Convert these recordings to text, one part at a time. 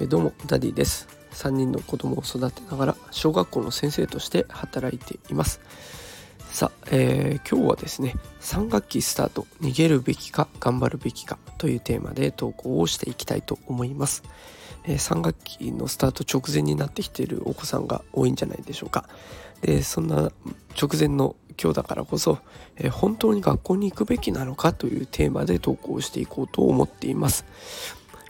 えどうもダディです。3人の子供を育てながら小学校の先生として働いています。さあ、えー、今日はですね3学期スタート。逃げるべきか頑張るべきかというテーマで投稿をしていきたいと思います、えー、3学期のスタート直前になってきているお子さんが多いんじゃないでしょうか。でそんな直前の今日だからこそ、えー、本当に学校に行くべきなのかというテーマで投稿していこうと思っています。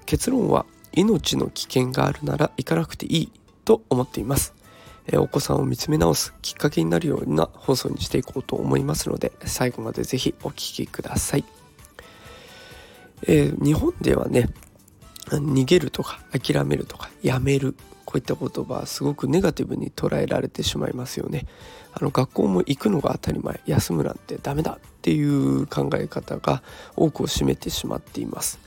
結論は命の危険があるなら行かなくていいと思っています。えお子さんを見つめ直すきっかけになるような放送にしていこうと思いますので最後までぜひお聴きください、えー、日本ではね逃げるとか諦めるとかやめるこういった言葉はすごくネガティブに捉えられてしまいますよねあの学校も行くのが当たり前休むなんてダメだっていう考え方が多くを占めてしまっています、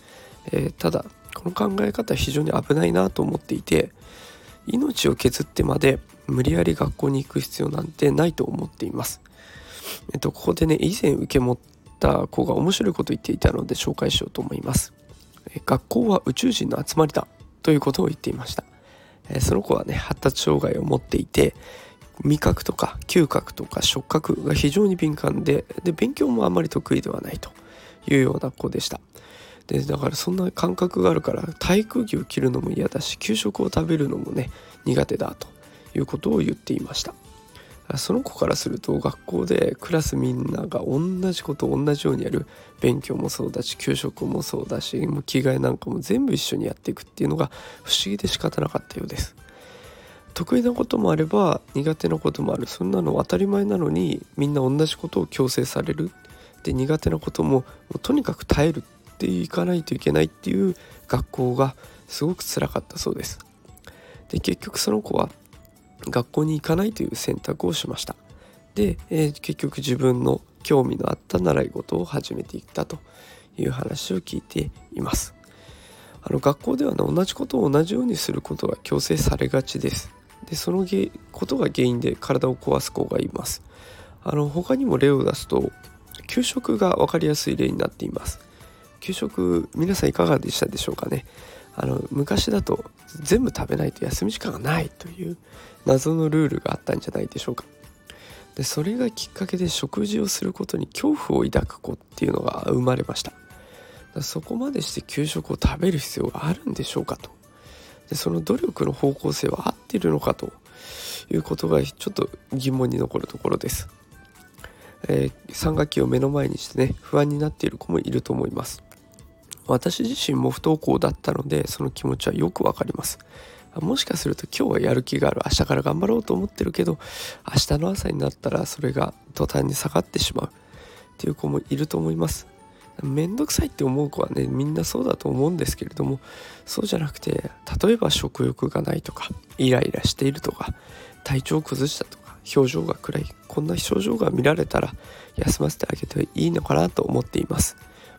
えー、ただこの考え方は非常に危ないなと思っていて命を削ってまで無理やり学校に行く必要なんてないと思っています。えっと、ここでね、以前受け持った子が面白いこと言っていたので紹介しようと思います。学校は宇宙人の集まりだということを言っていました。その子はね、発達障害を持っていて、味覚とか嗅覚とか触覚が非常に敏感でで勉強もあまり得意ではないというような子でした。でだからそんな感覚があるから体育着を着るのも嫌だし給食を食べるのもね苦手だということを言っていました。その子からすると学校でクラスみんなが同じことを同じようにやる勉強もそうだし給食もそうだしもう着替えなんかも全部一緒にやっていくっていうのが不思議で仕方なかったようです。得意なこともあれば苦手なこともある。そんなの当たり前なのにみんな同じことを強制される。で苦手なことももとにかく耐えるっていかないといけないっていう学校がすごく辛かったそうです。で結局その子は学校に行かないという選択をしました。で、えー、結局自分の興味のあった習い事を始めていったという話を聞いています。あの学校では、ね、同じことを同じようにすることが強制されがちです。でそのことが原因で体を壊す子がいます。あの他にも例を出すと給食が分かりやすい例になっています。給食皆さんいかがでしたでしょうかね？あの昔だと全部食べないと休み時間がないという謎のルールがあったんじゃないでしょうか。でそれがきっかけで食事をすることに恐怖を抱く子っていうのが生まれました。そこまでして給食を食べる必要があるんでしょうかと。でその努力の方向性は合っているのかということがちょっと疑問に残るところです、えー、3学期を目の前にしてね不安になっている子もいると思います。私自身も不登校だったのでその気持ちはよくわかります。もしかすると今日はやる気がある明日から頑張ろうと思ってるけど明日の朝になったらそれが途端に下がってしまうっていう子もいると思います。めんどくさいって思う子はねみんなそうだと思うんですけれどもそうじゃなくて例えば食欲がないとかイライラしているとか体調を崩したとか表情が暗いこんな症状が見られたら休ませてあげていいのかなと思っています。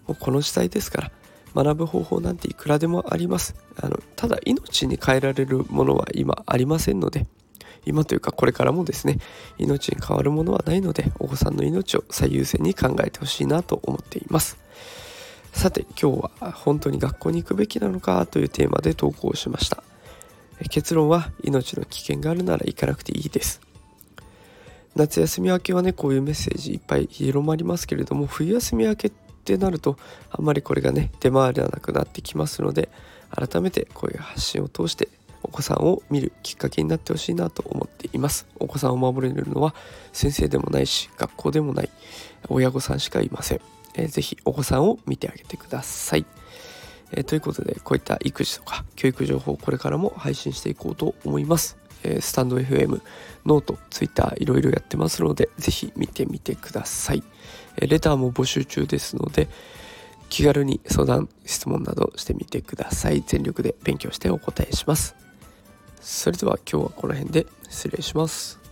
もうこの時代ですから学ぶ方法なんていくらでもあります。あのただ命に変えられるものは今ありませんので今というかこれからもですね命に変わるものはないのでお子さんの命を最優先に考えてほしいなと思っています。さて今日は本当に学校に行くべきなのかというテーマで投稿しました。結論は命の危険があるなら行かなくていいです。夏休み明けはねこういうメッセージいっぱい広まりますけれども冬休み明けってってなるとあんまりこれがね出回らなくなってきますので改めてこういう発信を通してお子さんを見るきっかけになってほしいなと思っています。お子さんを守れるのは先生でもないし学校でもない親御さんしかいません、えー、ぜお子さんを見てあげてください、えー、ということでこういった育児とか教育情報をこれからも配信していこうと思います。えスタンド FM、ノート、ツイッターいろいろやってますので、ぜひ見てみてください。えレターも募集中ですので、気軽に相談、質問などしてみてください。全力で勉強してお答えします。それでは今日はこの辺で失礼します。